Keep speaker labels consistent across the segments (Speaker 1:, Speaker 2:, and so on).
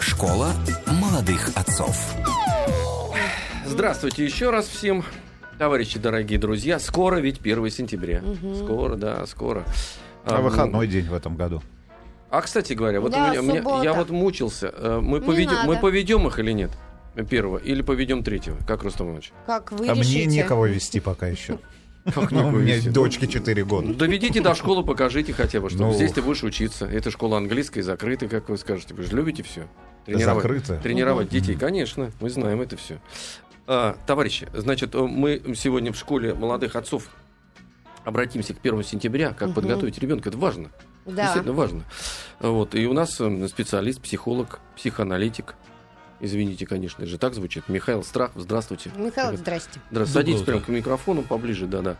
Speaker 1: Школа молодых отцов.
Speaker 2: Здравствуйте еще раз всем, товарищи дорогие друзья. Скоро ведь 1 сентября. Скоро, да, скоро.
Speaker 3: А выходной день в этом году.
Speaker 2: А, кстати говоря, вот
Speaker 4: Да,
Speaker 2: у меня- меня- я вот мучился. Э, Мы, поведем, мы поведем их или нет? Первого. Или поведем третьего? Как, Рустам Иванович?
Speaker 4: Как вы
Speaker 3: А мне
Speaker 4: решите?
Speaker 3: некого вести пока еще.
Speaker 2: Как
Speaker 3: Ну, у меня
Speaker 2: вести?
Speaker 3: дочке 4 года.
Speaker 2: Доведите до школы, покажите хотя бы, что
Speaker 3: Ну.
Speaker 2: здесь ты будешь учиться. Это школа английская, закрытая, как вы скажете. Вы же любите все.
Speaker 3: Закрытая?
Speaker 2: Тренировать детей, конечно, мы знаем это все. товарищи, значит, э, мы сегодня в школе молодых отцов обратимся к 1 сентября, как подготовить ребенка. Это важно.
Speaker 4: Да.
Speaker 2: Действительно важно. Вот. И у нас э, специалист, психолог, психоаналитик. Извините, конечно же, так звучит. Михаил Страх, здравствуйте.
Speaker 4: Михаил, здрасте.
Speaker 2: Да, садитесь прямо к микрофону поближе, да-да.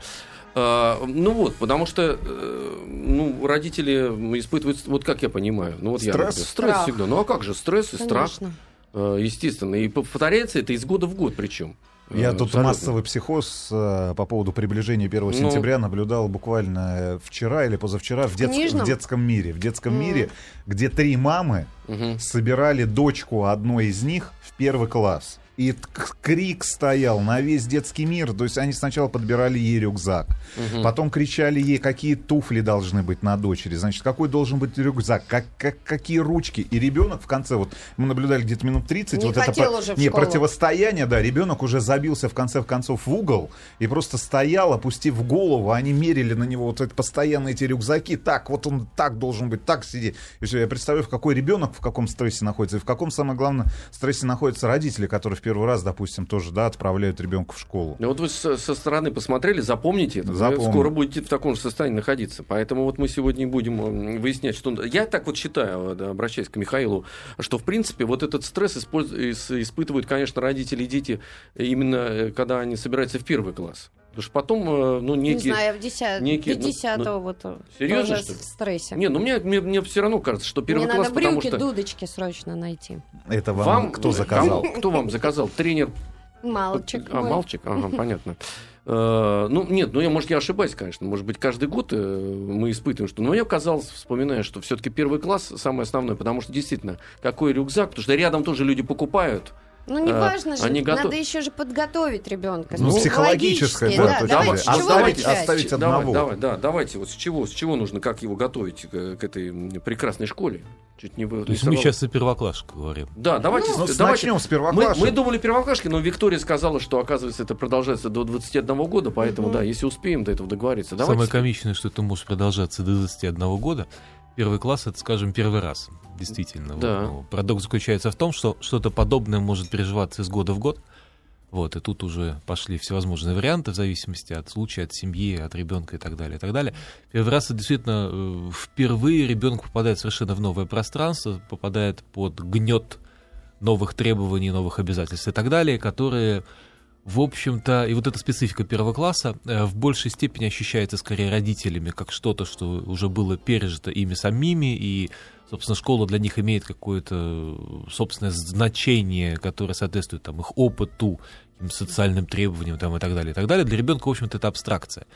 Speaker 2: А, ну вот, потому что э, ну, родители испытывают, вот как я понимаю, ну вот я
Speaker 3: Стресс?
Speaker 2: стресс
Speaker 4: Страх.
Speaker 2: всегда. Ну а как же стресс и страх,
Speaker 4: Конечно.
Speaker 2: э, естественно, и повторяется это из года в год причем.
Speaker 3: Я
Speaker 2: Э,
Speaker 3: тут
Speaker 2: абсолютно.
Speaker 3: массовый психоз э, по поводу приближения 1
Speaker 2: Ну.
Speaker 3: сентября наблюдал буквально э, вчера или позавчера в, детск-
Speaker 4: книжном?
Speaker 3: в детском мире. В детском
Speaker 4: Мгм.
Speaker 3: мире, где три мамы
Speaker 2: Мгм.
Speaker 3: собирали дочку одной из них в первый класс. И крик стоял на весь детский мир. То есть они сначала подбирали ей рюкзак.
Speaker 2: Мгм.
Speaker 3: Потом кричали ей, какие туфли должны быть на дочери. Значит, какой должен быть рюкзак, как, как- какие ручки. И ребенок в конце, вот мы наблюдали где-то минут 30.
Speaker 4: Не
Speaker 3: вот это
Speaker 4: уже в
Speaker 3: не,
Speaker 4: школу.
Speaker 3: противостояние, да, ребенок уже забился в конце концов в угол и просто стоял, опустив голову. Они мерили на него вот это, постоянно эти рюкзаки. Так, вот он так должен быть, так сидеть. И я представляю, в какой ребенок в каком стрессе находится. И в каком, самое главное, стрессе находятся родители, которые в первый раз, допустим, тоже, да, отправляют ребенка в школу.
Speaker 2: Ну вот вы со, стороны посмотрели, запомните это. Вы
Speaker 3: Запомню.
Speaker 2: скоро будете в таком же состоянии находиться. Поэтому вот мы сегодня будем выяснять, что... Я так вот считаю, да, обращаясь к Михаилу, что, в принципе, вот этот стресс использ- ис- испытывают, конечно, родители и дети именно э, когда они собираются в первый класс. Потому что потом, э, ну,
Speaker 4: Не
Speaker 2: некие...
Speaker 4: знаю, в 10
Speaker 2: некие- ну,
Speaker 4: 50
Speaker 2: ну,
Speaker 4: вот э,
Speaker 2: серьезно, что ли?
Speaker 4: в стрессе.
Speaker 2: Не, ну мне, мне, мне все равно кажется, что первый
Speaker 4: Мне
Speaker 2: класс,
Speaker 4: надо
Speaker 2: потому
Speaker 4: брюки,
Speaker 2: что...
Speaker 4: дудочки срочно найти.
Speaker 3: Это вам,
Speaker 2: Вам
Speaker 3: кто заказал?
Speaker 2: Кому- кто вам заказал? Тренер
Speaker 4: Мальчик
Speaker 2: А,
Speaker 4: мой.
Speaker 2: мальчик, ага, понятно. Э, Ну, нет, ну я, может, я ошибаюсь, конечно. Может быть, каждый год мы испытываем, что... Но мне казалось, вспоминая, что все-таки первый класс самое основное, потому что действительно, какой рюкзак, потому что рядом тоже люди покупают.
Speaker 4: Ну, не
Speaker 2: А,
Speaker 4: важно же,
Speaker 2: они готов-
Speaker 4: надо еще же подготовить ребенка.
Speaker 3: Ну,
Speaker 4: психологически,
Speaker 3: психологическое, да,
Speaker 4: да,
Speaker 3: то есть
Speaker 4: давайте чего
Speaker 3: оставить- оставить одного.
Speaker 2: давай, да, давайте, вот с чего, с чего нужно, как его готовить к, к этой прекрасной школе? Чуть не вы-
Speaker 5: То есть мы сейчас о первоклашках говорим.
Speaker 2: Да, давайте,
Speaker 3: Ну,
Speaker 2: давайте.
Speaker 3: начнем с
Speaker 2: Мы,
Speaker 3: первоклашек.
Speaker 2: мы думали первоклашки, но Виктория сказала, что, оказывается, это продолжается до 21 года, поэтому, да, если успеем до этого договориться. Давайте.
Speaker 5: Самое комичное, что это может продолжаться до 21 года. Первый класс это, скажем, первый раз. Действительно. Вот,
Speaker 2: Да.
Speaker 5: ну, парадокс заключается в том, что что-то подобное может переживаться из года в год. Вот, и тут уже пошли всевозможные варианты в зависимости от случая, от семьи, от ребенка и так далее, и так далее. Первый раз это действительно э, впервые ребенок попадает совершенно в новое пространство, попадает под гнет новых требований, новых обязательств и так далее, которые, в общем-то, и вот эта специфика первого класса э, в большей степени ощущается скорее родителями, как что-то, что уже было пережито ими самими, и, собственно, школа для них имеет какое-то собственное значение, которое соответствует там, их опыту, социальным требованиям там, и так далее, и так далее. Для ребенка, в общем-то, это абстракция.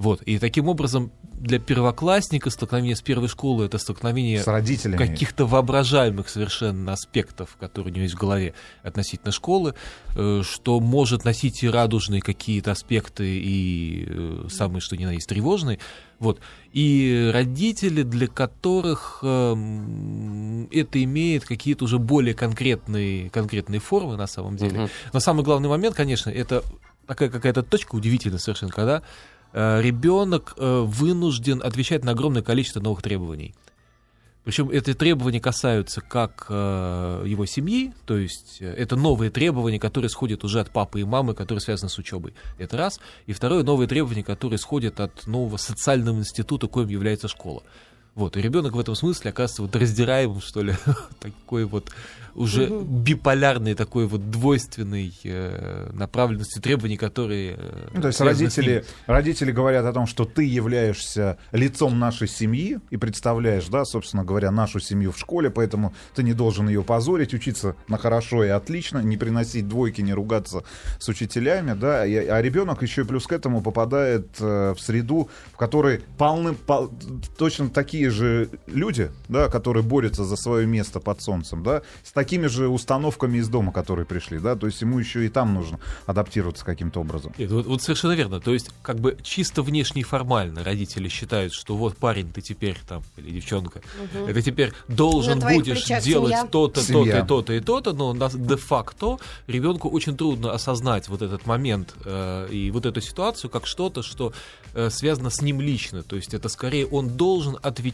Speaker 5: Вот. И таким образом для первоклассника столкновение с первой школой это столкновение
Speaker 3: С родителями.
Speaker 5: каких-то воображаемых совершенно аспектов, которые у него есть в голове относительно школы, э, что может носить и радужные какие-то аспекты, и э, самые, что ни на есть, тревожные. Вот. И родители, для которых эм, это имеет какие-то уже более конкретные, конкретные формы на самом деле.
Speaker 2: Мгм.
Speaker 5: Но самый главный момент, конечно, это такая какая-то точка удивительная совершенно, когда ребенок э, вынужден отвечать на огромное количество новых требований. Причем эти требования касаются как э, его семьи, то есть э, это новые требования, которые исходят уже от папы и мамы, которые связаны с учебой. Это раз. И второе, новые требования, которые исходят от нового социального института, коим является школа. Вот, и ребенок в этом смысле оказывается вот раздираемым, что ли, такой вот уже биполярный, такой вот двойственной э, направленности требований, которые... э,
Speaker 3: Ну, то есть родители, родители говорят о том, что ты являешься лицом нашей семьи и представляешь, да, собственно говоря, нашу семью в школе, поэтому ты не должен ее позорить, учиться на хорошо и отлично, не приносить двойки, не ругаться с учителями, да, и- а ребенок еще и плюс к этому попадает э, в среду, в которой полны, пол- точно такие такие же люди, да, которые борются за свое место под солнцем, да, с такими же установками из дома, которые пришли, да, то есть ему еще и там нужно адаптироваться каким-то образом.
Speaker 5: Нет, вот, вот совершенно верно. То есть, как бы чисто внешне и формально родители считают, что вот парень, ты теперь там, или девчонка, ты теперь должен будешь
Speaker 4: плечах
Speaker 5: делать
Speaker 4: семья.
Speaker 5: то-то, то-то
Speaker 3: Семья.
Speaker 5: и то-то и то-то, но на- де-факто ребенку очень трудно осознать вот этот момент э, и вот эту ситуацию как что-то, что э, связано с ним лично. То есть это скорее он должен отвечать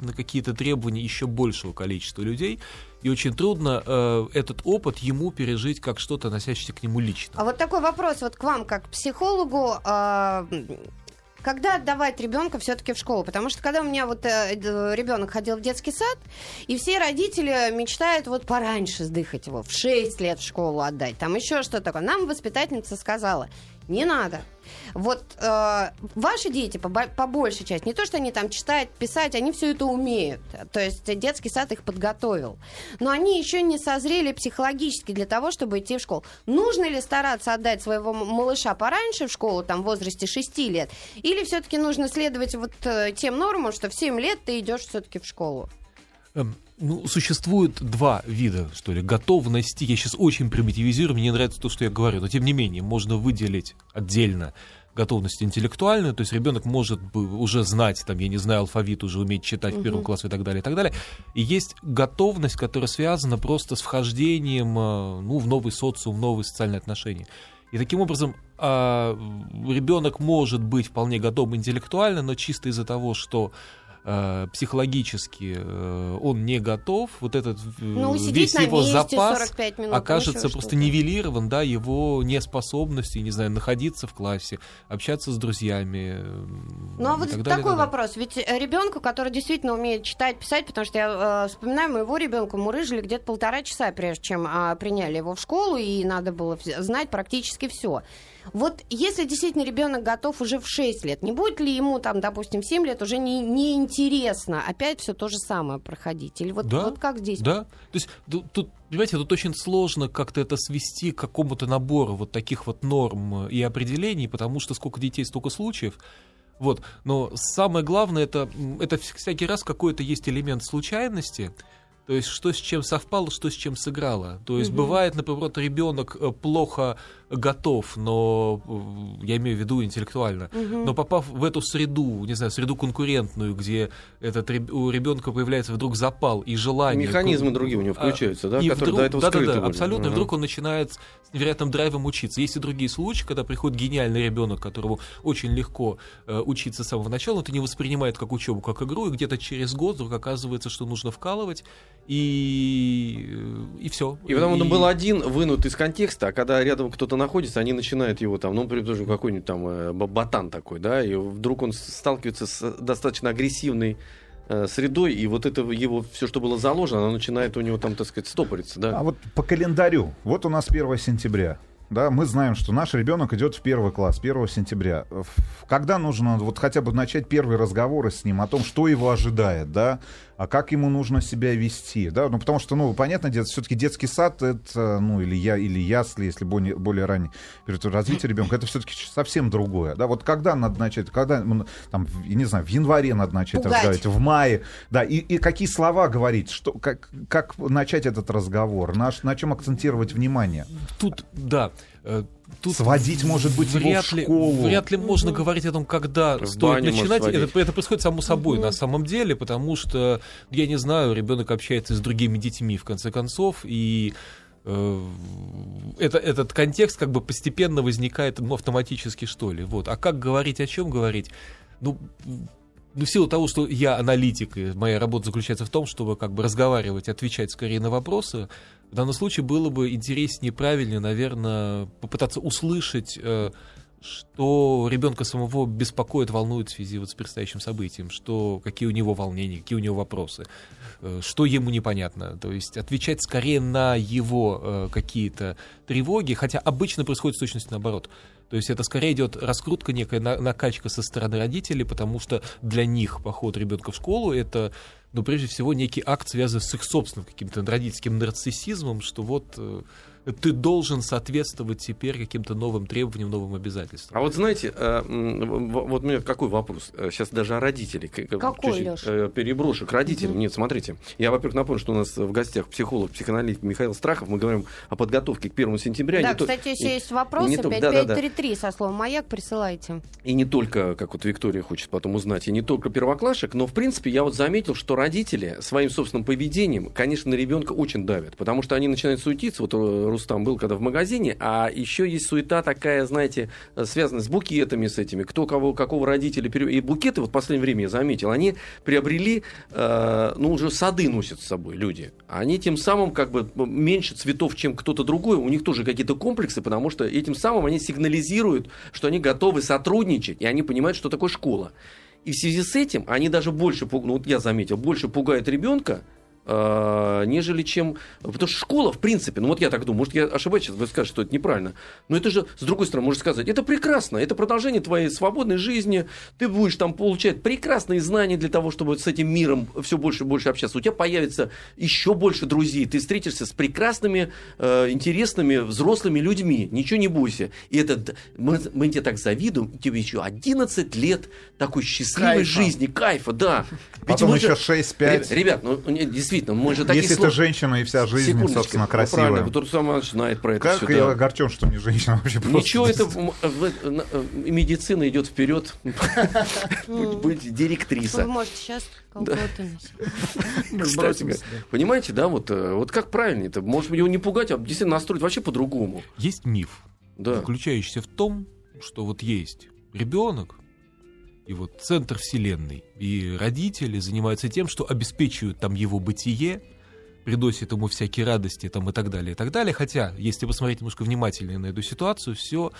Speaker 5: на какие-то требования еще большего количества людей, и очень трудно э, этот опыт ему пережить как что-то, относящееся к нему лично.
Speaker 4: А вот такой вопрос вот к вам, как к психологу. а, Когда отдавать ребенка все-таки в школу? Потому что когда у меня вот ребенок ходил в детский сад, и все родители мечтают вот пораньше сдыхать его, в 6 лет в школу отдать, там еще что такое. Нам воспитательница сказала, не надо. Вот э, ваши дети, по, по большей части, не то, что они там читают, писать, они все это умеют. То есть детский сад их подготовил. Но они еще не созрели психологически для того, чтобы идти в школу. Нужно ли стараться отдать своего малыша пораньше в школу, там, в возрасте 6 лет? Или все-таки нужно следовать вот э, тем нормам, что в 7 лет ты идешь все-таки в школу?
Speaker 5: Ну, существует два вида, что ли, готовности. Я сейчас очень примитивизирую, мне не нравится то, что я говорю, но тем не менее, можно выделить отдельно готовность интеллектуальную, то есть ребенок может уже знать, там, я не знаю, алфавит, уже уметь читать в первом классе и так далее, и так далее. И есть готовность, которая связана просто с вхождением э, ну, в новый социум, в новые социальные отношения. И таким образом а, ребенок может быть вполне готов интеллектуально, но чисто из-за того, что э, психологически э, он не готов, вот этот э,
Speaker 4: Ну,
Speaker 5: весь его
Speaker 4: месте
Speaker 5: запас
Speaker 4: 45 минут,
Speaker 5: окажется просто нивелирован, да, его неспособности, не знаю, находиться в классе, общаться с друзьями. э,
Speaker 4: Ну а вот
Speaker 5: так далее,
Speaker 4: такой
Speaker 5: далее.
Speaker 4: вопрос. Ведь э, ребенку, который действительно умеет читать, писать, потому что я э, вспоминаю моего ребенка, мурыжили где-то полтора часа, прежде чем а, приняли его в школу, и надо было знать практически все. Вот если действительно ребенок готов уже в 6 лет, не будет ли ему там, допустим, в 7 лет уже не, неинтересно опять все то же самое проходить? Или вот,
Speaker 5: Да,
Speaker 4: вот как здесь?
Speaker 5: Да. То есть тут, понимаете, тут очень сложно как-то это свести к какому-то набору вот таких вот норм и определений, потому что сколько детей, столько случаев. Вот. Но самое главное, это, это вс- всякий раз какой-то есть элемент случайности, то есть что с чем совпало, что с чем сыграло. То есть бывает, например, ребенок э, плохо готов, но э, я имею в виду интеллектуально, но попав в эту среду, не знаю, среду конкурентную, где этот у ребенка появляется вдруг запал и желание...
Speaker 2: Механизмы другие у него
Speaker 5: А,
Speaker 2: включаются, да,
Speaker 5: и
Speaker 2: которые
Speaker 5: вдруг-
Speaker 2: до этого
Speaker 5: да, да,
Speaker 2: скрыты
Speaker 5: да,
Speaker 2: были.
Speaker 5: абсолютно. И
Speaker 2: Ага.
Speaker 5: вдруг он начинает с невероятным драйвом учиться. Есть и другие случаи, когда приходит гениальный ребенок, которому очень легко э, учиться с самого начала, но ты не воспринимает как учебу, как игру, и где-то через год вдруг оказывается, что нужно вкалывать, и, э, и все.
Speaker 2: И потом он был один, вынут из контекста, а когда рядом кто-то находится, они начинают его там, ну, тоже какой-нибудь там э, ботан такой, да, и вдруг он сталкивается с достаточно агрессивной э, средой, и вот это его все, что было заложено, оно начинает у него там, так сказать, стопориться, да.
Speaker 3: А вот по календарю, вот у нас 1 сентября. Да, мы знаем, что наш ребенок идет в первый класс 1 сентября. Когда нужно вот хотя бы начать первые разговоры с ним о том, что его ожидает, да, а как ему нужно себя вести, да, ну потому что, ну, понятно, все-таки детский сад это, ну, или я, или ясли, если более, более ранний. Период развития ребенка, это все-таки совсем другое, да, вот когда надо начать, когда, там, я не знаю, в январе надо начать
Speaker 4: Пугать.
Speaker 3: разговаривать, в мае, да, и, и какие слова говорить, что, как, как начать этот разговор, на, на чем акцентировать внимание,
Speaker 5: Тут, да, тут
Speaker 3: сводить, может быть, его
Speaker 5: вряд
Speaker 3: в
Speaker 5: ли,
Speaker 3: школу.
Speaker 5: вряд ли можно говорить о том, когда
Speaker 2: В
Speaker 5: стоит начинать. Это, это происходит само собой на самом деле, потому что, я не знаю, ребенок общается с другими детьми, в конце концов, и э, это, этот контекст как бы постепенно возникает ну, автоматически, что ли. Вот. А как говорить, о чем говорить? Ну, ну, в силу того, что я аналитик, и моя работа заключается в том, чтобы как бы разговаривать, отвечать скорее на вопросы, в данном случае было бы интереснее, правильнее, наверное, попытаться услышать, э, что ребенка самого беспокоит, волнует в связи вот с предстоящим событием, что, какие у него волнения, какие у него вопросы, э, что ему непонятно. То есть отвечать скорее на его э, какие-то тревоги, хотя обычно происходит в точности наоборот. То есть это скорее идет раскрутка, некая на- накачка со стороны родителей, потому что для них поход ребенка в школу это, ну, прежде всего, некий акт, связанный с их собственным каким-то родительским нарциссизмом, что вот э, ты должен соответствовать теперь каким-то новым требованиям, новым обязательствам.
Speaker 2: А вот знаете, э, вот у меня какой вопрос? Э, Сейчас даже о родителях. К-
Speaker 4: Какой,
Speaker 2: э, Переброшу к родителям. Нет, смотрите. Я, во-первых, напомню, что у нас в гостях психолог, психоаналитик Михаил Страхов. Мы говорим о подготовке к 1 сентября.
Speaker 4: Да,
Speaker 2: Не то-
Speaker 4: кстати, если
Speaker 2: и-
Speaker 4: есть вопросы,
Speaker 2: не то- да, да, да.
Speaker 4: 5533 со словом «Маяк» присылайте.
Speaker 2: И не только, как вот Виктория хочет потом узнать, и не только первоклашек, но, в принципе, я вот заметил, что родители своим собственным поведением, конечно, на ребенка очень давят, потому что они начинают суетиться. Вот э, Рустам был когда в магазине, а еще есть суета такая, знаете, э, связанная с букетами, с этими, кто кого, какого родителя. пере- И букеты, вот в последнее время я заметил, они приобрели, э, ну, уже сады носят с собой люди. Они тем самым как бы меньше цветов, чем кто-то другой, у них тоже какие-то комплексы, потому что этим самым они сигнализируют, что они готовы сотрудничать, и они понимают, что такое школа. И в связи с этим они даже больше, ну вот я заметил, больше пугают ребенка, нежели чем... Потому что школа, в принципе, ну вот я так думаю, может, я ошибаюсь, сейчас вы скажете, что это неправильно, но это же, с другой стороны, можно сказать, это прекрасно, это продолжение твоей свободной жизни, ты будешь там получать прекрасные знания для того, чтобы с этим миром все больше и больше общаться. У тебя появится еще больше друзей, ты встретишься с прекрасными, э, интересными, взрослыми людьми, ничего не бойся. И это, мы, мы тебе так завидуем, тебе еще 11 лет такой счастливой
Speaker 3: Кайфа.
Speaker 2: жизни, кайфа, да. Ведь
Speaker 3: Потом еще
Speaker 2: же-
Speaker 3: 6-5.
Speaker 2: Ре- Ребят, ну не, действительно, мы же такие
Speaker 3: Если
Speaker 2: слова-
Speaker 3: ты женщина и вся жизнь,
Speaker 2: Секундочку.
Speaker 3: собственно,
Speaker 2: Ну, правильно,
Speaker 3: красивая.
Speaker 2: вот Руслан Иванович знает про это
Speaker 3: Как
Speaker 2: всё,
Speaker 3: я
Speaker 2: да.
Speaker 3: огорчен, что не женщина вообще просто.
Speaker 2: Ничего, это э, медицина идет вперед. Будь будь директриса.
Speaker 4: Вы можете сейчас колготы.
Speaker 2: Кстати. Понимаете, да, вот, э, вот как правильно это? Может его не пугать, а действительно настроить вообще по-другому.
Speaker 5: Есть миф,
Speaker 2: Да.
Speaker 5: заключающийся в том, что вот есть ребенок, и вот центр вселенной, и родители занимаются тем, что обеспечивают там его бытие, приносят ему всякие радости там и так далее, и так далее. Хотя, если посмотреть немножко внимательнее на эту ситуацию, все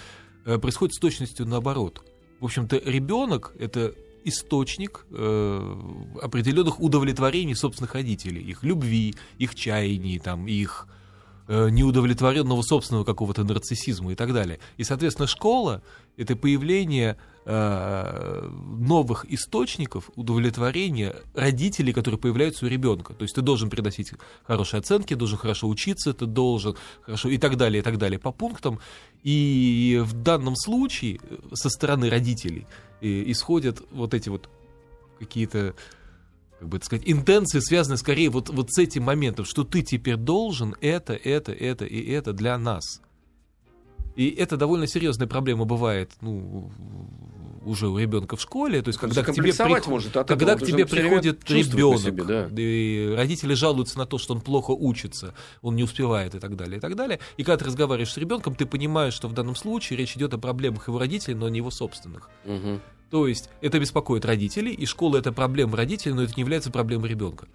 Speaker 5: происходит с точностью наоборот. В общем-то, ребенок это источник э, определенных удовлетворений собственных родителей, их любви, их чаяний, там, их э, неудовлетворенного собственного какого-то нарциссизма и так далее. И, соответственно, школа — это появление э, новых источников удовлетворения родителей, которые появляются у ребенка. То есть ты должен приносить хорошие оценки, должен хорошо учиться, ты должен хорошо и так далее, и так далее по пунктам. И в данном случае э, со стороны родителей э, исходят вот эти вот какие-то как бы это сказать, интенции связаны скорее вот, вот с этим моментом, что ты теперь должен это, это, это и это для нас. И это довольно серьезная проблема бывает, ну, уже у ребенка в школе, то есть когда к тебе, приход-
Speaker 2: может от
Speaker 5: когда к тебе приходит ребенок,
Speaker 2: себе, да.
Speaker 5: и родители жалуются на то, что он плохо учится, он не успевает и так далее, и так далее. И когда ты разговариваешь с ребенком, ты понимаешь, что в данном случае речь идет о проблемах его родителей, но не его собственных.
Speaker 2: Мгм.
Speaker 5: То есть это беспокоит родителей, и школа это проблема родителей, но это не является проблемой ребенка.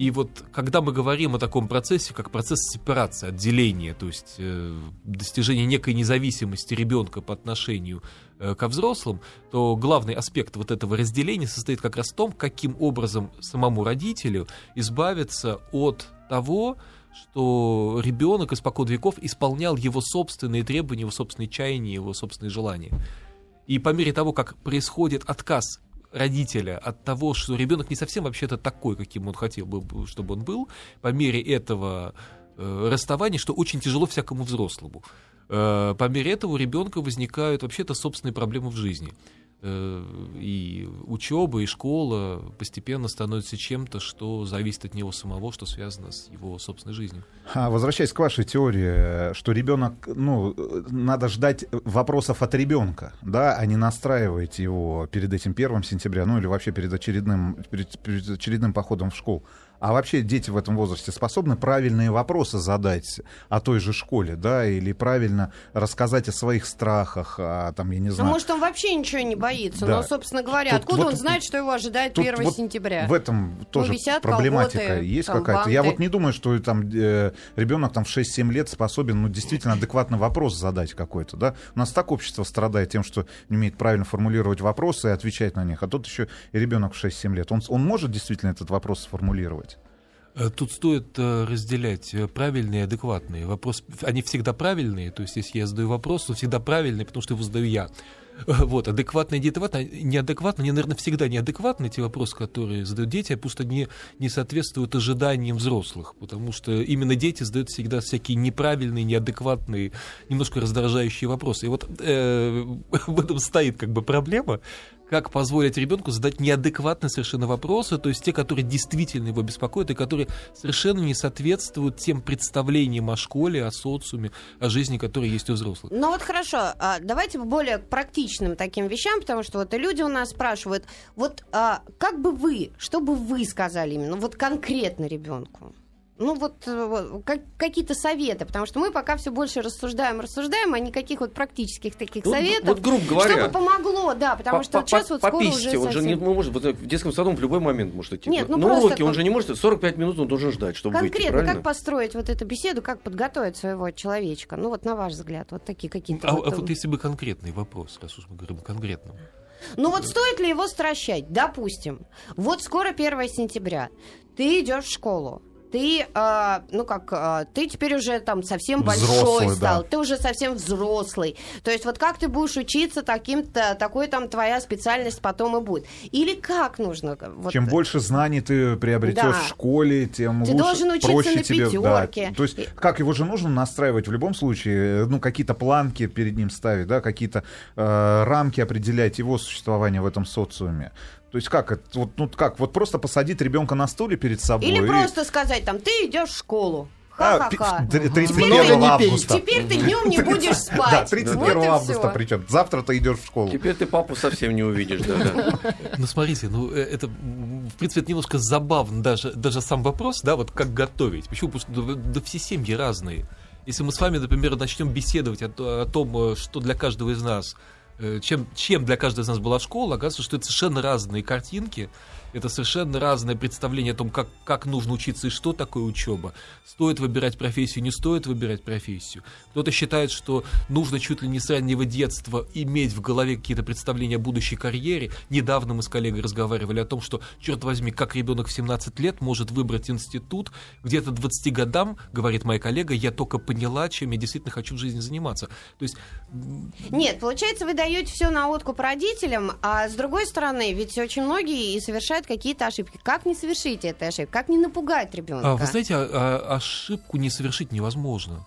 Speaker 5: И вот когда мы говорим о таком процессе, как процесс сепарации, отделения, то есть э, достижения некой независимости ребенка по отношению э, ко взрослым, то главный аспект вот этого разделения состоит как раз в том, каким образом самому родителю избавиться от того, что ребенок испокон веков исполнял его собственные требования, его собственные чаяния, его собственные желания. И по мере того, как происходит отказ родителя от того, что ребенок не совсем вообще-то такой, каким он хотел бы, чтобы он был, по мере этого э, расставания, что очень тяжело всякому взрослому. Э, по мере этого у ребенка возникают вообще-то собственные проблемы в жизни. Э, и учеба, и школа постепенно становятся чем-то, что зависит от него самого, что связано с его собственной жизнью.
Speaker 3: А, Возвращаясь к вашей теории, э, что ребенок, ну, э, надо ждать вопросов от ребенка, да, а не настраивать его перед этим первым сентября, ну или вообще перед очередным, перед, перед очередным походом в школу. А вообще дети в этом возрасте способны правильные вопросы задать о той же школе, да, или правильно рассказать о своих страхах, о, там, я не
Speaker 4: Ну,
Speaker 3: знаю.
Speaker 4: может, он вообще ничего не боится.
Speaker 3: Да.
Speaker 4: Но, собственно говоря,
Speaker 3: Тут
Speaker 4: откуда
Speaker 3: вот-
Speaker 4: он знает, что его ожидает
Speaker 3: Тут
Speaker 4: 1
Speaker 3: вот
Speaker 4: сентября?
Speaker 3: В этом тоже
Speaker 4: висят
Speaker 3: проблематика есть какая-то. Я вот не думаю, что там э, ребенок там в 6-7 лет способен, ну, действительно адекватный вопрос задать какой-то, да. У нас так общество страдает тем, что не умеет правильно формулировать вопросы и отвечать на них. А тут еще и ребенок в 6-7 лет. Он, он может действительно этот вопрос сформулировать?
Speaker 5: Э, Тут стоит э, разделять э, правильные и адекватные. Вопрос, они всегда правильные, то есть если я задаю вопрос, он всегда правильный, потому что его задаю я. Вот, адекватно и неадекватно, они, наверное, всегда неадекватны, те вопросы, которые задают дети, потому что они не соответствуют ожиданиям взрослых, потому что именно дети задают всегда всякие неправильные, неадекватные, немножко раздражающие вопросы. И вот э, в этом стоит как бы проблема, как позволить ребенку задать неадекватные совершенно вопросы, то есть те, которые действительно его беспокоят и которые совершенно не соответствуют тем представлениям о школе, о социуме, о жизни, которые есть у взрослых.
Speaker 4: Ну вот хорошо, а, давайте более практичным таким вещам, потому что вот и люди у нас спрашивают, вот а, как бы вы, что бы вы сказали именно, вот конкретно ребенку? Ну вот э, как, какие-то советы, потому что мы пока все больше рассуждаем, рассуждаем, а никаких вот практических таких
Speaker 2: Вот,
Speaker 4: советов.
Speaker 2: вот, грубо говоря,
Speaker 4: Чтобы помогло, да, потому
Speaker 2: по-
Speaker 4: что
Speaker 2: по-
Speaker 4: вот сейчас
Speaker 2: по-
Speaker 4: вот скоро
Speaker 2: пописите,
Speaker 4: уже
Speaker 2: он же не может, вот в детском саду он в любой момент может идти.
Speaker 4: Нет, ну
Speaker 2: На
Speaker 4: просто
Speaker 2: уроке он же не может, 45 минут он должен ждать, чтобы выйти,
Speaker 4: Конкретно,
Speaker 2: правильно?
Speaker 4: как построить вот эту беседу, как подготовить своего человечка? Ну вот на ваш взгляд, вот такие какие-то...
Speaker 5: А,
Speaker 4: вот,
Speaker 5: а
Speaker 4: э,
Speaker 5: вот если бы конкретный вопрос, раз уж мы говорим конкретно.
Speaker 4: Ну вот стоит ли его стращать? Допустим, вот скоро 1 сентября, ты идешь в школу, ты, а, ну как, а, ты теперь уже там совсем большой
Speaker 3: Взрослый,
Speaker 4: стал,
Speaker 3: да.
Speaker 4: ты уже совсем взрослый. То есть вот как ты будешь учиться таким-то, такой там твоя специальность потом и будет. Или как нужно? Вот,
Speaker 3: Чем больше знаний ты приобретешь
Speaker 4: Да.
Speaker 3: в школе, тем
Speaker 4: Ты
Speaker 3: лучше,
Speaker 4: должен учиться
Speaker 3: проще
Speaker 4: на
Speaker 3: тебе. Да.
Speaker 4: пятерке.
Speaker 3: То есть, как его же нужно настраивать в любом случае, э, ну, какие-то планки перед ним ставить, да, какие-то э, рамки определять его существование в этом социуме. То есть как это, вот, ну как, вот просто посадить ребенка на стуле перед собой.
Speaker 4: Или
Speaker 3: и-
Speaker 4: просто сказать там, ты идешь в школу.
Speaker 3: А,
Speaker 4: Ха-ха-ха.
Speaker 3: т- 31
Speaker 6: Много не пей.
Speaker 3: августа.
Speaker 4: Теперь ты днем не будешь спать.
Speaker 3: Да, 31
Speaker 4: Вот и
Speaker 3: августа причем. Завтра ты идешь в школу.
Speaker 2: Теперь ты папу совсем не увидишь, да, да.
Speaker 5: Ну, смотрите, ну, э, это, в принципе, это немножко забавно, даже, даже сам вопрос, да, вот как готовить. Почему? Потому что да, да все семьи разные. Если мы с вами, например, начнем беседовать о, то- о том, э, что для каждого из нас, чем, чем для каждого из нас была школа, оказывается, что это совершенно разные картинки, это совершенно разное представление о том, как, как нужно учиться и что такое учеба. Стоит выбирать профессию, не стоит выбирать профессию. Кто-то считает, что нужно чуть ли не с раннего детства иметь в голове какие-то представления о будущей карьере. Недавно мы с коллегой разговаривали о том, что, черт возьми, как ребенок в 17 лет может выбрать институт, где-то 20 годам, говорит моя коллега, я только поняла, чем я действительно хочу в жизни заниматься. То есть
Speaker 4: Нет, получается, вы даете все на откуп родителям, а с другой стороны, ведь очень многие и совершают какие-то ошибки. Как не совершить этой ошибки? Как не напугать ребенка?
Speaker 5: А, вы знаете, а- а- ошибку не совершить невозможно.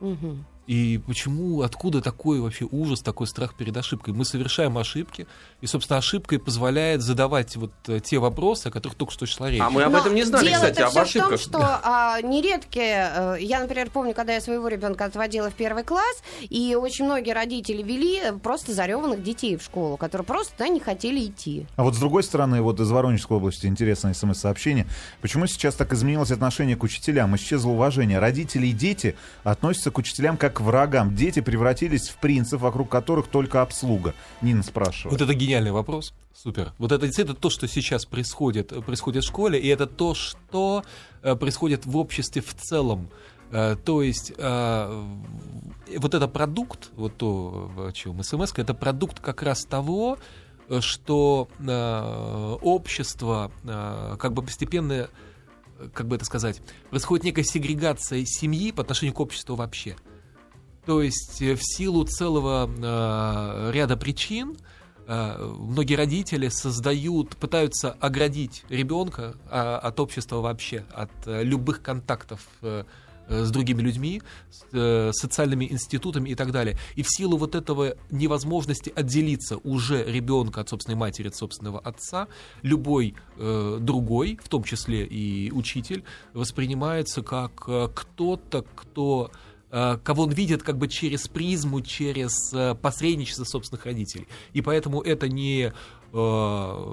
Speaker 4: Мгм.
Speaker 5: И почему, откуда такой вообще ужас, такой страх перед ошибкой? Мы совершаем ошибки, и, собственно, ошибка и позволяет задавать вот э, те вопросы, о которых только что шла речь.
Speaker 2: А мы об
Speaker 4: Но
Speaker 2: этом не знали,
Speaker 4: дело-то
Speaker 2: кстати, об ошибках.
Speaker 4: в том, что а, нередки, э, я, например, помню, когда я своего ребенка отводила в первый класс, и очень многие родители вели э, просто зареванных детей в школу, которые просто туда не хотели идти.
Speaker 3: А вот с другой стороны, вот из Воронежской области интересное смс-сообщение. Почему сейчас так изменилось отношение к учителям? Исчезло уважение. Родители и дети относятся к учителям как к врагам. Дети превратились в принцев, вокруг которых только обслуга. Нина спрашивает.
Speaker 5: Вот это гениальный вопрос. Супер. Вот это действительно то, что сейчас происходит, э, происходит в школе, и это то, что э, происходит в обществе в целом. Э, то есть вот это продукт, вот то, о чем смс, это продукт как раз того, что общество как бы постепенно как бы это сказать, происходит некая сегрегация семьи по отношению к обществу вообще. То есть э, в силу целого э, ряда причин э, многие родители создают, пытаются оградить ребенка а, от общества вообще, от э, любых контактов э, э, с другими людьми, с э, социальными институтами и так далее. И в силу вот этого невозможности отделиться уже ребенка от собственной матери, от собственного отца, любой э, другой, в том числе и учитель, воспринимается как кто-то, кто э, кого он видит как бы через призму, через э, посредничество собственных родителей. И поэтому это не, э,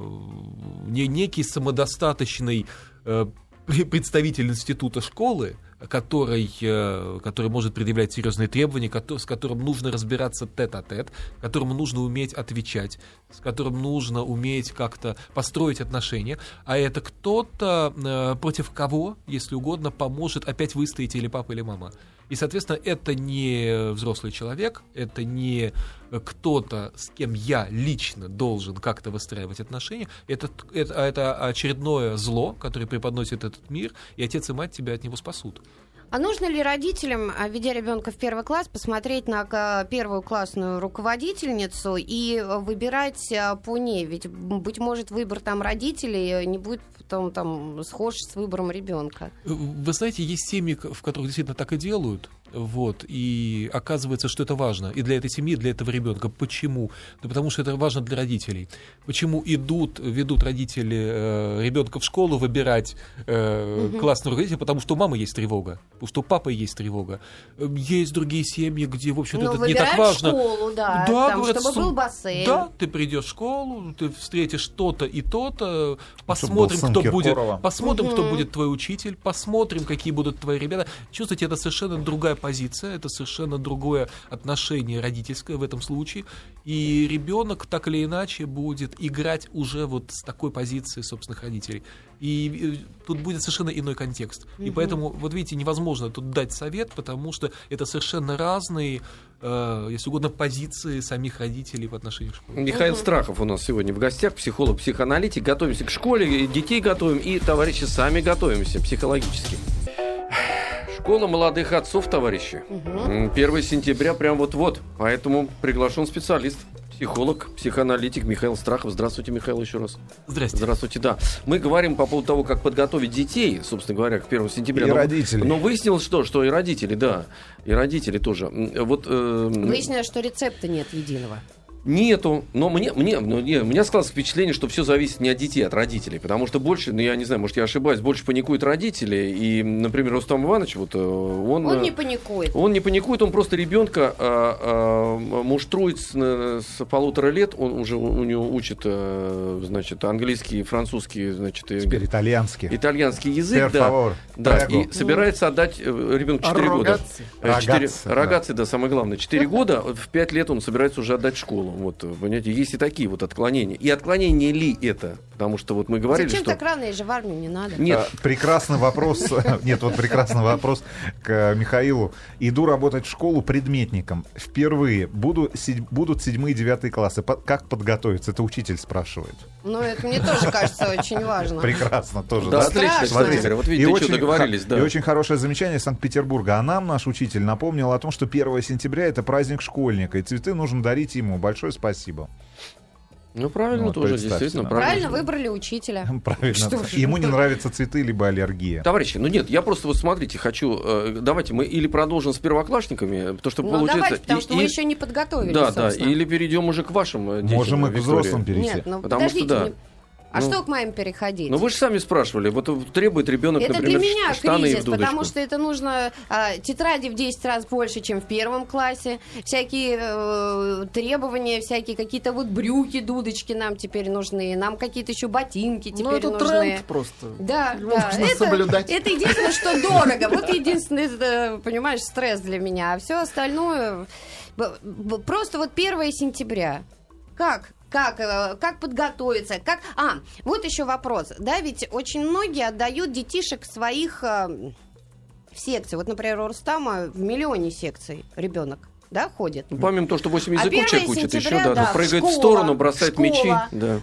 Speaker 5: не некий самодостаточный э, пре- представитель института школы, который, э, который может предъявлять серьезные требования, кото- с которым нужно разбираться тет-а-тет, которому нужно уметь отвечать, с которым нужно уметь как-то построить отношения, а это кто-то, э, против кого, если угодно, поможет опять выстоять или папа, или мама. И, соответственно, это не взрослый человек, это не кто-то, с кем я лично должен как-то выстраивать отношения, это, это, а это очередное зло, которое преподносит этот мир, и отец и мать тебя от него спасут.
Speaker 4: А нужно ли родителям, а, ведя ребенка в первый класс, посмотреть на а, первую классную руководительницу и а, выбирать по ней? Ведь, быть может, выбор там родителей не будет потом там схож с выбором ребенка.
Speaker 5: Вы знаете, есть семьи, в которых действительно так и делают. Вот, и оказывается, что это важно и для этой семьи, и для этого ребенка. Почему? Да потому что это важно для родителей. Почему идут, ведут родители ребенка в школу выбирать э, классного руководителя? Потому что у мамы есть тревога, потому что у папы есть тревога. Э, Есть другие семьи, где, в общем-то,
Speaker 4: Но
Speaker 5: это не так важно.
Speaker 4: школу, да,
Speaker 5: Да,
Speaker 4: там,
Speaker 5: говорят,
Speaker 4: чтобы был бассейн.
Speaker 5: Да, ты придешь в школу, ты встретишь то-то и то-то, посмотрим, кто будет, посмотрим, кто
Speaker 4: Мгм.
Speaker 5: будет твой учитель, посмотрим, какие будут твои ребята. Чувствуете, это совершенно другая позиция, это совершенно другое отношение родительское в этом случае, и ребенок так или иначе будет играть уже вот с такой позиции собственных родителей. И тут будет совершенно иной контекст. И поэтому, вот видите, невозможно тут дать совет, потому что это совершенно разные, э, если угодно, позиции самих родителей в отношении к школе.
Speaker 2: Михаил Страхов у нас сегодня в гостях, психолог, психоаналитик. Готовимся к школе, детей готовим, и, товарищи, сами готовимся психологически. Школа молодых отцов, товарищи. М, 1 сентября прям вот-вот. Поэтому приглашен специалист, психолог, психоаналитик Михаил Страхов. Здравствуйте, Михаил, еще раз.
Speaker 5: Здрасте.
Speaker 2: Здравствуйте, да. Мы говорим по поводу того, как подготовить детей, собственно говоря, к 1 сентября.
Speaker 3: И
Speaker 2: Но-
Speaker 3: родителей.
Speaker 2: Но выяснилось, что, что и родители, да. И родители тоже. Вот, э,
Speaker 4: Выяснилось, что рецепта нет единого.
Speaker 2: Нету, но мне, мне, ну, не, у меня складывается впечатление, что все зависит не от детей, а от родителей, потому что больше, ну я не знаю, может я ошибаюсь, больше паникуют родители, и, например, Рустам Иванович, вот э, он...
Speaker 4: Он
Speaker 2: э,
Speaker 4: не паникует.
Speaker 2: он не паникует, он просто ребенка а, а, муштрует с, э, с полутора лет, он уже у него учит, значит, английский, французский, значит, и
Speaker 3: Теперь итальянский.
Speaker 2: итальянский язык,
Speaker 3: Per
Speaker 2: да,
Speaker 3: favor.
Speaker 2: да,
Speaker 3: Prego.
Speaker 2: и собирается отдать ребенку 4 года.
Speaker 5: Рогатцы.
Speaker 2: Э, четыре-
Speaker 3: Рогатцы, да.
Speaker 2: Да, самое главное. 4 года, в 5 лет он собирается уже отдать в школу. Вот, э, понимаете, есть и такие вот отклонения. И отклонение ли это? Потому что вот мы говорили,
Speaker 4: Зачем
Speaker 2: что...
Speaker 4: так рано, и же в армию не надо.
Speaker 2: Нет,
Speaker 3: А, Прекрасный вопрос. Нет, вот прекрасный вопрос к Михаилу. Иду работать в школу предметником. Впервые. Буду, будут седьмые и девятые классы. Как подготовиться? Это учитель спрашивает.
Speaker 4: Ну, это мне тоже кажется очень важно.
Speaker 3: Прекрасно тоже.
Speaker 2: да,
Speaker 3: да?
Speaker 2: отлично, говоря. Вот видите, что договорились,
Speaker 3: ха-
Speaker 2: да.
Speaker 3: и очень хорошее замечание из Санкт-Петербурга. А нам наш учитель напомнил о том, что 1 сентября это праздник школьника, и цветы нужно дарить ему. Большое спасибо.
Speaker 2: Ну, правильно
Speaker 3: Вот,
Speaker 2: тоже, действительно,
Speaker 3: да.
Speaker 2: правильно.
Speaker 4: Правильно выбрали учителя.
Speaker 3: Правильно.
Speaker 4: Что.
Speaker 3: Ему не нравятся цветы, либо аллергия.
Speaker 2: Товарищи, ну нет, я просто вот смотрите, хочу, э, давайте мы или продолжим с первоклассниками, потому что
Speaker 4: Ну,
Speaker 2: получается...
Speaker 4: давайте, потому
Speaker 2: и-
Speaker 4: что мы
Speaker 2: и-
Speaker 4: еще не подготовились,
Speaker 2: Да, да,
Speaker 4: собственно.
Speaker 2: или перейдем уже к вашим детям,
Speaker 3: Можем и к
Speaker 2: Виктория.
Speaker 3: взрослым перейти.
Speaker 4: Нет, ну
Speaker 2: Потому что
Speaker 4: подождите.
Speaker 2: да.
Speaker 4: не- А
Speaker 2: Ну,
Speaker 4: что к моим переходить?
Speaker 2: Ну вы же сами спрашивали, вот требует ребенок,
Speaker 4: это
Speaker 2: например,
Speaker 4: для меня
Speaker 2: штаны и
Speaker 4: кризис, потому что это нужно а, тетради в 10 раз больше, чем в первом классе, всякие э, требования, всякие какие-то вот брюки, дудочки нам теперь нужны, нам какие-то еще ботинки теперь
Speaker 5: Ну, это
Speaker 4: нужны.
Speaker 5: тренд просто.
Speaker 4: Да,
Speaker 5: Его
Speaker 4: да.
Speaker 5: нужно
Speaker 4: Это,
Speaker 5: соблюдать.
Speaker 4: это единственное, что дорого. Вот единственный, э, понимаешь, стресс для меня. А все остальное... Просто вот 1 сентября. Как? Как, э, как подготовиться? Как... А, вот еще вопрос. Да, ведь очень многие отдают детишек своих э, в секции. Вот, например, у Рустама в миллионе секций ребенок да, ходит.
Speaker 2: Ну, помимо того, что 8
Speaker 4: А
Speaker 2: языков
Speaker 4: 1
Speaker 2: человек учит, еще
Speaker 4: сентября,
Speaker 2: да, да, прыгает
Speaker 4: школа,
Speaker 2: в сторону, бросает
Speaker 4: школа.
Speaker 2: мячи. Да.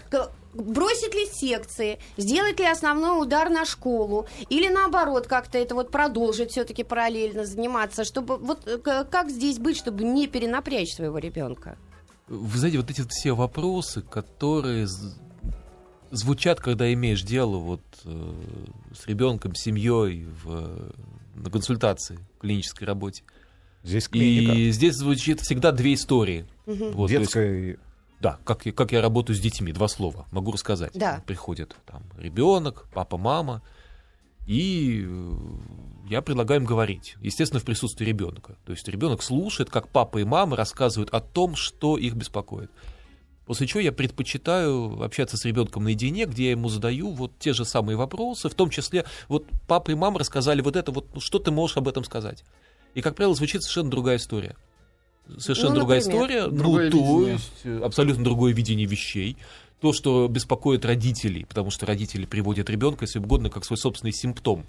Speaker 4: Бросит ли секции, сделать ли основной удар на школу, или наоборот, как-то это вот продолжить все-таки параллельно заниматься, чтобы вот э, как здесь быть, чтобы не перенапрячь своего ребенка?
Speaker 5: Вы знаете, вот эти вот все вопросы, которые звучат, когда имеешь дело вот э, с ребенком, семьей в, на консультации, в клинической работе.
Speaker 3: Здесь клиника.
Speaker 5: И здесь звучит всегда две истории. Вот, то есть,
Speaker 3: Детская...
Speaker 5: да, как, я- как я работаю с детьми, два слова, могу рассказать.
Speaker 4: Да.
Speaker 5: Приходит там ребенок, папа, мама, и э, я предлагаю им говорить, естественно, в присутствии ребенка. То есть ребенок слушает, как папа и мама рассказывают о том, что их беспокоит. После чего я предпочитаю общаться с ребенком наедине, где я ему задаю вот те же самые вопросы, в том числе, вот папа и мама рассказали вот это, вот ну, что ты можешь об этом сказать? И, как правило, звучит совершенно другая история. Совершенно
Speaker 4: Ну,
Speaker 5: другая
Speaker 4: например?
Speaker 5: история.
Speaker 6: Другое
Speaker 5: ну, то есть э, абсолютно другое видение вещей. То, что беспокоит родителей, потому что родители приводят ребенка, если угодно, как свой собственный симптом.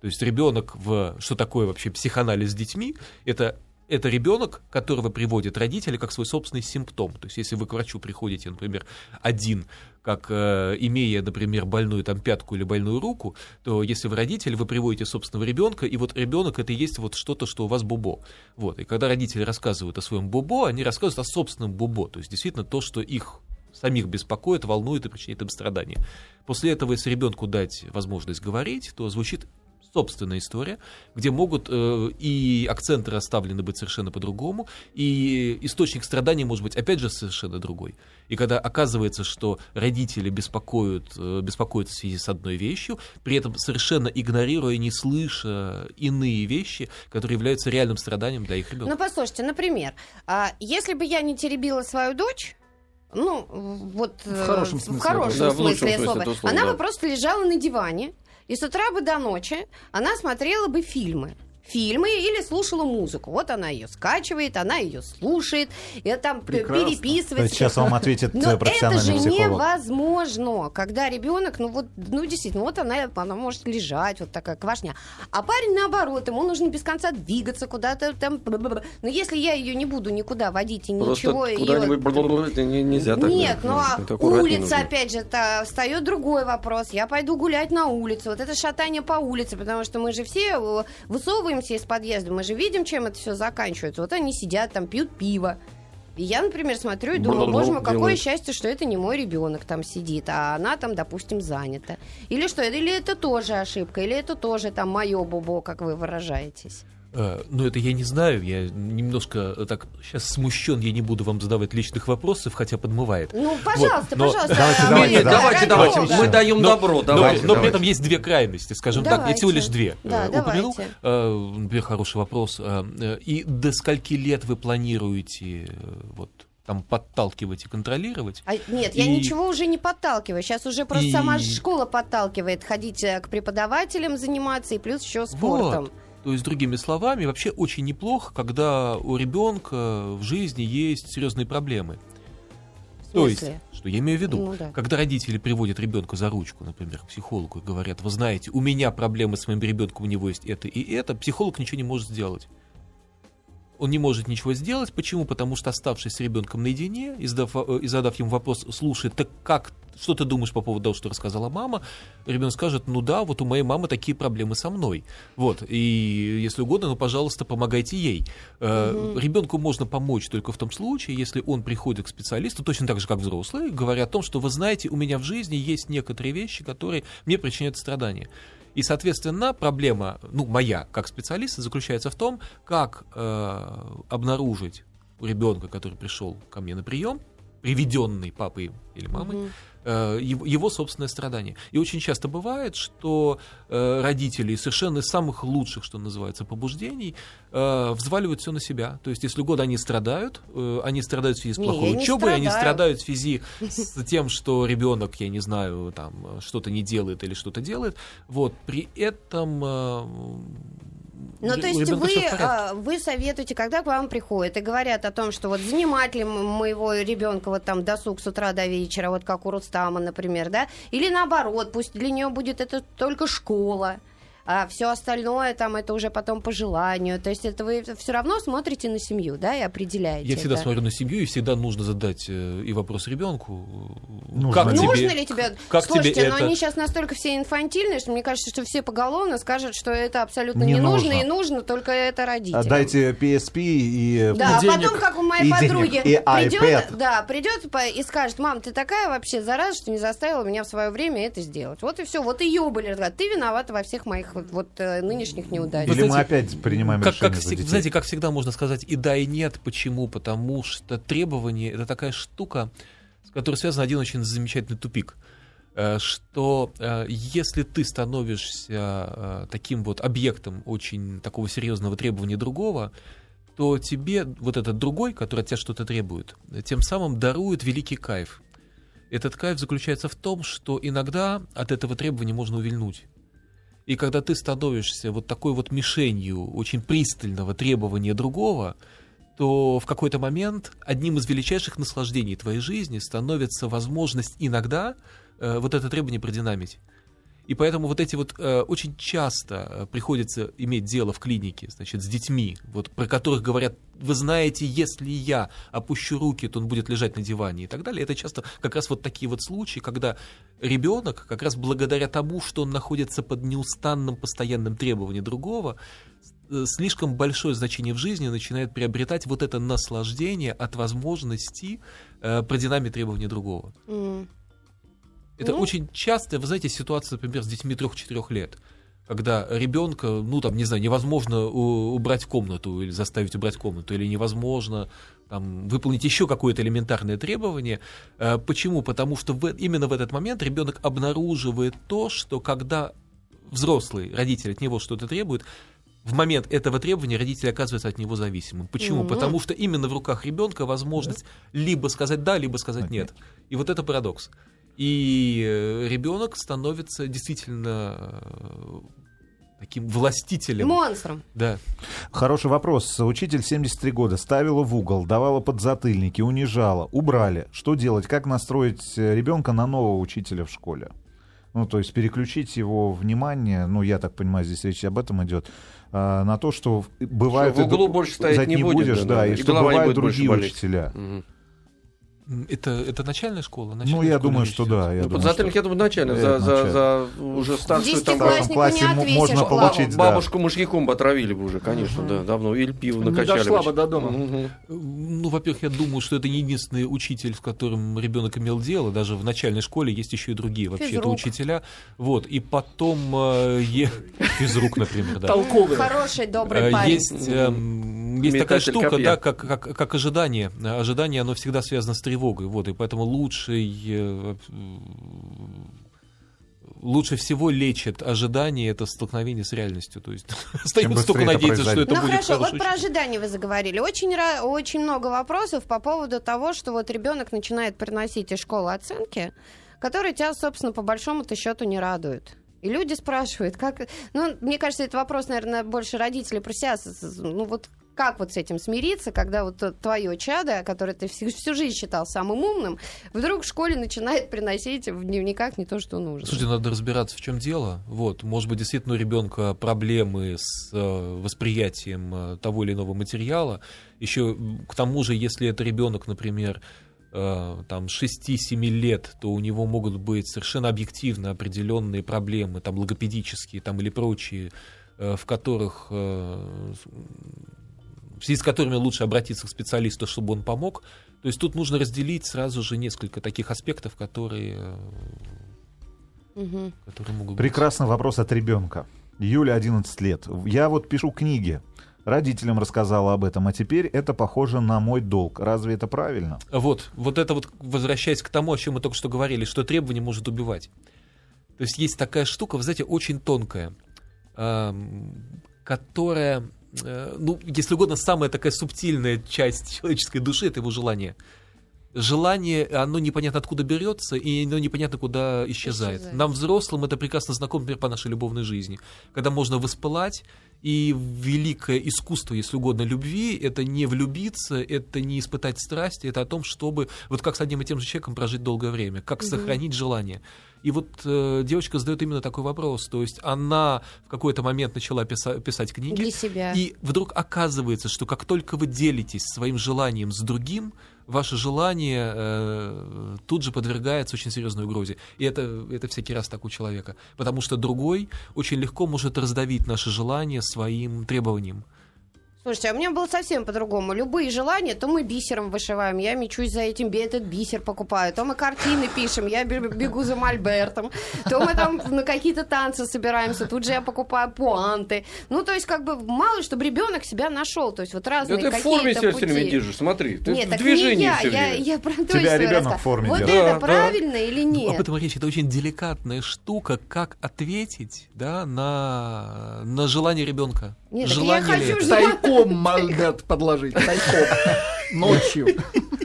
Speaker 5: То есть ребенок в что такое вообще психоанализ с детьми, это это ребенок, которого приводят родители как свой собственный симптом. То есть, если вы к врачу приходите, например, один, как э, имея, например, больную там пятку или больную руку, то если вы родитель, вы приводите собственного ребенка, и вот ребенок это и есть вот что-то, что у вас бубо. Вот. И когда родители рассказывают о своем бубо, они рассказывают о собственном бубо. То есть, действительно, то, что их самих беспокоит, волнует и причиняет им страдания. После этого, если ребенку дать возможность говорить, то звучит собственная история, где могут э, и акценты расставлены быть совершенно по-другому, и источник страданий может быть опять же совершенно другой. И когда оказывается, что родители беспокоят, э, беспокоятся в связи с одной вещью, при этом совершенно игнорируя, не слыша иные вещи, которые являются реальным страданием для их ребенка.
Speaker 4: Ну, послушайте, например, а, если бы я не теребила свою дочь, ну, вот
Speaker 3: В
Speaker 4: э,
Speaker 3: хорошем
Speaker 4: в
Speaker 3: смысле
Speaker 4: хорошем
Speaker 2: Да, в лучшем
Speaker 4: смысле
Speaker 2: смысле
Speaker 4: слова, она
Speaker 2: да.
Speaker 4: бы просто лежала на диване, и с утра бы до ночи она смотрела бы фильмы. Фильмы или слушала музыку. Вот она ее скачивает, она ее слушает, и там
Speaker 3: Прекрасно.
Speaker 4: переписывается.
Speaker 3: Сейчас вам ответит
Speaker 4: Но
Speaker 3: э,
Speaker 4: это же
Speaker 3: профессиональный психолог.
Speaker 4: невозможно, когда ребенок, ну вот, ну действительно, вот она, она может лежать, вот такая квашня. А парень наоборот, ему нужно без конца двигаться куда-то там. Но если я ее не буду никуда водить и
Speaker 2: Просто
Speaker 4: ничего
Speaker 2: куда-нибудь не- нельзя так.
Speaker 4: нет, ну а улица,
Speaker 2: нужно.
Speaker 4: опять же, это встает другой вопрос. Я пойду гулять на улице. Вот это шатание по улице, потому что мы же все э, высовываемся из подъезда, мы же видим, чем это все заканчивается. Вот они сидят там, пьют пиво. И я, например, смотрю и думаю,
Speaker 2: Бл-бл-бл
Speaker 4: боже мой, какое
Speaker 2: делают.
Speaker 4: счастье, что это не мой ребенок там сидит, а она там, допустим, занята. Или что, или это тоже ошибка, или это тоже там мое бубо, как вы выражаетесь.
Speaker 5: Э, Ну, это я не знаю, я немножко э, так сейчас смущен, я не буду вам задавать личных вопросов, хотя подмывает.
Speaker 4: Ну, пожалуйста,
Speaker 5: но
Speaker 4: пожалуйста.
Speaker 3: давайте,
Speaker 4: а,
Speaker 3: давайте,
Speaker 4: Марина,
Speaker 2: давайте, давайте,
Speaker 4: бога.
Speaker 2: мы даем
Speaker 5: Но-
Speaker 2: добро,
Speaker 5: но-
Speaker 2: давайте.
Speaker 5: но, при
Speaker 2: давайте.
Speaker 5: этом есть две крайности, скажем так, и всего
Speaker 4: Давайте.
Speaker 5: лишь две.
Speaker 4: Да,
Speaker 5: Э, Упомянул,
Speaker 4: давайте.
Speaker 5: э, например, хороший вопрос. э, э, И до скольки лет вы планируете э, вот там подталкивать и контролировать?
Speaker 4: А, нет, я
Speaker 5: И-
Speaker 4: ничего уже не подталкиваю. Сейчас уже просто
Speaker 5: И-
Speaker 4: сама школа подталкивает ходить э, к преподавателям заниматься и плюс еще спортом.
Speaker 5: Вот. То есть, другими словами, вообще очень неплохо, когда у ребенка в жизни есть серьезные проблемы. То есть, что я имею в виду,
Speaker 4: Ну да.
Speaker 5: когда родители приводят ребенка за ручку, например, к психологу и говорят, вы знаете, у меня проблемы с моим ребенком, у него есть это и это, психолог ничего не может сделать. Он не может ничего сделать. Почему? Потому что, оставшись с ребенком наедине и задав, э, и задав ему вопрос, слушай, так как, что ты думаешь по поводу того, что рассказала мама, ребенок скажет, ну да, вот у моей мамы такие проблемы со мной. Вот, и если угодно, ну, пожалуйста, помогайте ей. Э, Ребенку можно помочь только в том случае, если он приходит к специалисту, точно так же, как взрослые, говоря о том, что вы знаете, у меня в жизни есть некоторые вещи, которые мне причиняют страдания. И, соответственно, проблема, ну, моя как специалиста, заключается в том, как э, обнаружить ребенка, который пришел ко мне на прием, приведенный папой или мамой, э, его, его собственное страдание. И очень часто бывает, что э, родители совершенно из самых лучших, что называется, побуждений э, взваливают все на себя. То есть, если года они страдают, э, они страдают в связи с плохой
Speaker 4: не
Speaker 5: учебой, они
Speaker 4: страдаю.
Speaker 5: страдают в связи с тем, что ребенок, я не знаю, там что-то не делает или что-то делает. Вот при этом э,
Speaker 4: Ну, то есть вы, а, вы советуете, когда к вам приходят и говорят о том, что вот занимать ли моего ребенка вот там досуг с утра до вечера, вот как у Рустама, например, да? Или наоборот, пусть для нее будет это только школа, а все остальное там это уже потом по желанию. То есть это вы все равно смотрите на семью, да, и определяете.
Speaker 5: Я всегда
Speaker 4: это.
Speaker 5: смотрю на семью, и всегда нужно задать э, и вопрос ребенку. э,
Speaker 3: Нужно
Speaker 5: Как
Speaker 3: ли?
Speaker 5: тебе,
Speaker 4: Нужно ли тебе...
Speaker 5: как
Speaker 4: Слушайте,
Speaker 5: тебе
Speaker 4: но
Speaker 5: это?
Speaker 4: они сейчас настолько все инфантильные, что мне кажется, что все поголовно скажут, что это абсолютно
Speaker 3: Не
Speaker 4: не, нужно,
Speaker 3: нужно.
Speaker 4: и нужно только это родителям.
Speaker 3: Отдайте PSP и...
Speaker 4: Да, а
Speaker 3: денег.
Speaker 4: потом, как у моей
Speaker 3: и
Speaker 4: подруги,
Speaker 3: денег, и
Speaker 4: придет,
Speaker 3: iPad.
Speaker 4: да, придет и скажет, мам, ты такая вообще зараза, что не заставила меня в свое время это сделать. Вот и все. Вот ее были. Ты виновата во всех моих вот, вот, э, нынешних неудачах.
Speaker 3: Или мы
Speaker 5: знаете,
Speaker 3: опять принимаем
Speaker 5: как,
Speaker 3: решение
Speaker 5: как
Speaker 3: за детей.
Speaker 5: знаете, как всегда можно сказать и да, и нет. Почему? Потому что требование это такая штука, с которой связан один очень замечательный тупик. Э, Что э, если ты становишься таким вот объектом очень такого серьезного требования другого, то тебе вот этот другой, который от тебя что-то требует, тем самым дарует великий кайф. Этот кайф заключается в том, что иногда от этого требования можно увильнуть. И когда ты становишься вот такой вот мишенью очень пристального требования другого, то в какой-то момент одним из величайших наслаждений твоей жизни становится возможность иногда э, вот это требование продинамить. И поэтому вот эти вот э, очень часто э, приходится иметь дело в клинике, значит, с детьми, вот про которых говорят, вы знаете, если я опущу руки, то он будет лежать на диване и так далее. Это часто как раз вот такие вот случаи, когда ребенок, как раз благодаря тому, что он находится под неустанным постоянным требованием другого, э, слишком большое значение в жизни начинает приобретать вот это наслаждение от возможности э, продинамить требования другого.
Speaker 4: М.
Speaker 5: Это
Speaker 4: Ну.
Speaker 5: очень часто, вы знаете, ситуация, например, с детьми 3-4 лет, когда ребенка, ну там, не знаю, невозможно убрать комнату или заставить убрать комнату, или невозможно там, выполнить еще какое-то элементарное требование. Э, Почему? Потому что в- именно в этот момент ребенок обнаруживает то, что когда взрослый родитель от него что-то требует, в момент этого требования родитель оказывается от него зависимым. Почему?
Speaker 4: Мгм.
Speaker 5: Потому что именно в руках ребенка возможность либо сказать да, либо сказать нет. И вот это парадокс. И э, ребенок становится действительно э, таким властителем.
Speaker 4: Монстром.
Speaker 5: Да.
Speaker 3: Хороший вопрос. Учитель 73 года ставила в угол, давала подзатыльники, унижала, убрали. Что делать? Как настроить э, ребенка на нового учителя в школе? Ну, то есть переключить его внимание, ну, я так понимаю, здесь речь об этом идет, на то, что бывает...
Speaker 2: Что в углу больше стоять не будет,
Speaker 3: будешь,
Speaker 2: да,
Speaker 3: да,
Speaker 2: да,
Speaker 3: и,
Speaker 2: и
Speaker 3: что
Speaker 2: не
Speaker 3: бывают
Speaker 2: будет
Speaker 3: другие учителя.
Speaker 2: Мгм.
Speaker 5: Это, это начальная школа?
Speaker 3: Ну,
Speaker 5: Начальная
Speaker 3: я
Speaker 5: школа
Speaker 3: думаю, что да. Я
Speaker 2: Ну,
Speaker 3: думаю,
Speaker 2: подзатыльник,
Speaker 3: что-
Speaker 2: я думаю, начально.
Speaker 3: Это
Speaker 2: За, за, за уже старшую там...
Speaker 3: В старшем классе
Speaker 4: не отвесишь.
Speaker 3: можно получить, да.
Speaker 2: Бабушку мышьяком бы отравили бы уже, конечно, да, давно. Или пиво
Speaker 6: Не
Speaker 2: накачали
Speaker 6: дошла
Speaker 2: бы.
Speaker 6: до дома.
Speaker 2: Мгм.
Speaker 5: Ну, во-первых, я думаю, что это не единственный учитель, с которым ребенок имел дело. Даже в начальной школе есть еще и другие вообще это учителя. Вот. И потом э, е- физрук, например, да.
Speaker 6: Толковые.
Speaker 4: Хороший, добрый
Speaker 5: Э,
Speaker 4: парень.
Speaker 5: Есть, эм, есть такая штука,
Speaker 2: копья.
Speaker 5: да, как, как, как ожидание. Ожидание, оно всегда связано с тревогой. Вот, и поэтому лучший, э, лучше всего лечит ожидание это столкновение с реальностью. То есть остается
Speaker 3: быстрее
Speaker 5: только
Speaker 3: это
Speaker 5: надеяться, что это
Speaker 4: ну
Speaker 5: будет
Speaker 4: хорошо, вот про ожидания вы заговорили. Очень, очень много вопросов по поводу того, что вот ребенок начинает приносить из школы оценки, которые тебя, собственно, по большому-то счету не радуют. И люди спрашивают, как... Ну, мне кажется, это вопрос, наверное, больше родителей про себя. Ну, вот как вот с этим смириться, когда вот твое чадо, которое ты всю, всю жизнь считал самым умным, вдруг в школе начинает приносить в дневниках не то, что нужно.
Speaker 5: Слушайте, надо разбираться, в чем дело. Вот, может быть, действительно у ребенка проблемы с э, восприятием э, того или иного материала. Еще к тому же, если это ребенок, например, там 6-7 лет, то у него могут быть совершенно объективно определенные проблемы, там логопедические, там или прочие, э, в которых э, в связи с которыми лучше обратиться к специалисту, чтобы он помог. То есть тут нужно разделить сразу же несколько таких аспектов, которые э,
Speaker 4: Мгм.
Speaker 5: которые могут
Speaker 3: Прекрасный вопрос от ребенка. Юля, 11 лет. Я вот пишу книги. Родителям рассказала об этом, а теперь это похоже на мой долг. Разве это правильно?
Speaker 5: Вот, вот это вот, возвращаясь к тому, о чем мы только что говорили, что требование может убивать. То есть есть такая штука, вы знаете, очень тонкая, ам, которая, э, ну, если угодно, самая такая субтильная часть человеческой души — это его желание. Желание, оно непонятно откуда берется, и оно непонятно куда исчезает.
Speaker 4: Исчезает.
Speaker 5: Нам, взрослым, это прекрасно знакомо, например, по нашей любовной жизни. Когда можно воспылать, и великое искусство, если угодно, любви, это не влюбиться, это не испытать страсти, это о том, чтобы вот как с одним и тем же человеком прожить долгое время, как сохранить желание. И вот э, девочка задает именно такой вопрос. То есть она в какой-то момент начала писа- писать книги,
Speaker 4: Для себя.
Speaker 5: и вдруг оказывается, что как только вы делитесь своим желанием с другим, ваше желание э, тут же подвергается очень серьезной угрозе. И это, это всякий раз так у человека. Потому что другой очень легко может раздавить наше желание своим требованием.
Speaker 4: Слушайте, а у меня было совсем по-другому. Любые желания, то мы бисером вышиваем, я мечусь за этим, этот бисер покупаю, то мы картины пишем, я бе- бегу за мольбертом, то мы там на какие-то танцы собираемся, тут же я покупаю пуанты. Ну, то есть, как бы, мало, чтобы ребенок себя нашел. То есть, вот
Speaker 2: Да
Speaker 4: разные
Speaker 2: ты в форме
Speaker 4: какие-то
Speaker 2: себя все время держишь, смотри. Ты
Speaker 4: Нет,
Speaker 2: в
Speaker 4: так
Speaker 2: движении
Speaker 4: не я,
Speaker 2: все
Speaker 4: я,
Speaker 2: время.
Speaker 4: я про то,
Speaker 3: Тебя
Speaker 4: я
Speaker 3: ребенок в форме
Speaker 4: Вот
Speaker 3: держит.
Speaker 4: это
Speaker 2: Да, да.
Speaker 4: правильно или
Speaker 5: Ну,
Speaker 4: нет?
Speaker 5: об этом речь. Это очень деликатная штука, как ответить да, на, на желание ребенка.
Speaker 4: Нет, я
Speaker 5: желание ли
Speaker 4: хочу
Speaker 6: Тайком мольберт подложить. Тайком. Ночью.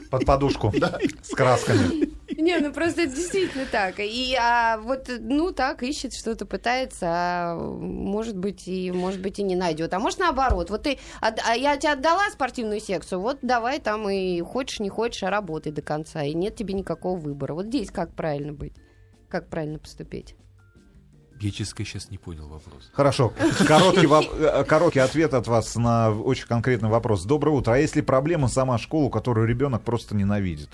Speaker 3: Под подушку с красками.
Speaker 4: Не, ну просто это действительно так. И а, вот, ну так, ищет что-то, пытается, а может быть, и может быть и не найдет. А может наоборот. Вот ты, от- а я тебе отдала спортивную секцию, вот давай там и хочешь, не хочешь, а работай до конца. И нет тебе никакого выбора. Вот здесь как правильно быть? Как правильно поступить?
Speaker 5: Я, честно сказать, сейчас не понял вопрос.
Speaker 3: Хорошо. Короткий, воп- э, короткий ответ от вас на очень конкретный вопрос. Доброе утро. А если проблема сама школа, которую ребенок просто ненавидит?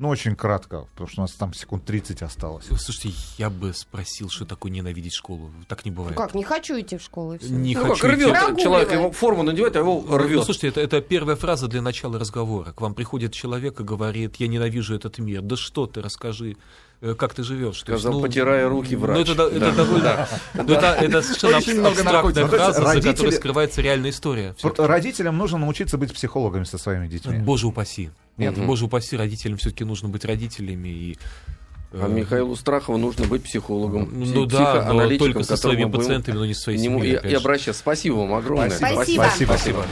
Speaker 3: Ну, очень кратко, потому что у нас там секунд 30 осталось.
Speaker 5: Слушайте, я бы спросил, что такое ненавидеть школу. Так не
Speaker 4: Ну
Speaker 5: бывает.
Speaker 4: как, не хочу идти в школу. и.
Speaker 5: Не
Speaker 2: Ну,
Speaker 5: хочу
Speaker 2: как рвет
Speaker 5: идти.
Speaker 2: человек, его форму надевает, а его
Speaker 5: Ну,
Speaker 2: рвет.
Speaker 5: слушайте, это, это первая фраза для начала разговора. К вам приходит человек и говорит, я ненавижу этот мир. Да что ты, расскажи, как ты живешь. То есть,
Speaker 2: Сказал, потирая руки,
Speaker 5: Ну,
Speaker 2: врач.
Speaker 5: это, да- это
Speaker 2: Да.
Speaker 5: довольно... ну, это, это совершенно
Speaker 6: Очень
Speaker 5: абс-
Speaker 6: много
Speaker 5: абстрактная
Speaker 6: наркотиков.
Speaker 5: фраза, за
Speaker 3: Родители-
Speaker 5: которой скрывается реальная история.
Speaker 3: Родителям нужно научиться быть психологами со своими детьми.
Speaker 5: Боже упаси. Нет,
Speaker 2: Мгм.
Speaker 5: боже упаси, родителям все-таки нужно быть родителями. И, э,
Speaker 2: А Михаилу Страхову нужно быть психологом.
Speaker 5: Ну да, но только со своими пациентами, но не со своей семьей.
Speaker 2: и, и обращаться. Спасибо вам огромное.
Speaker 4: Спасибо.
Speaker 3: Спасибо.
Speaker 5: Спасибо.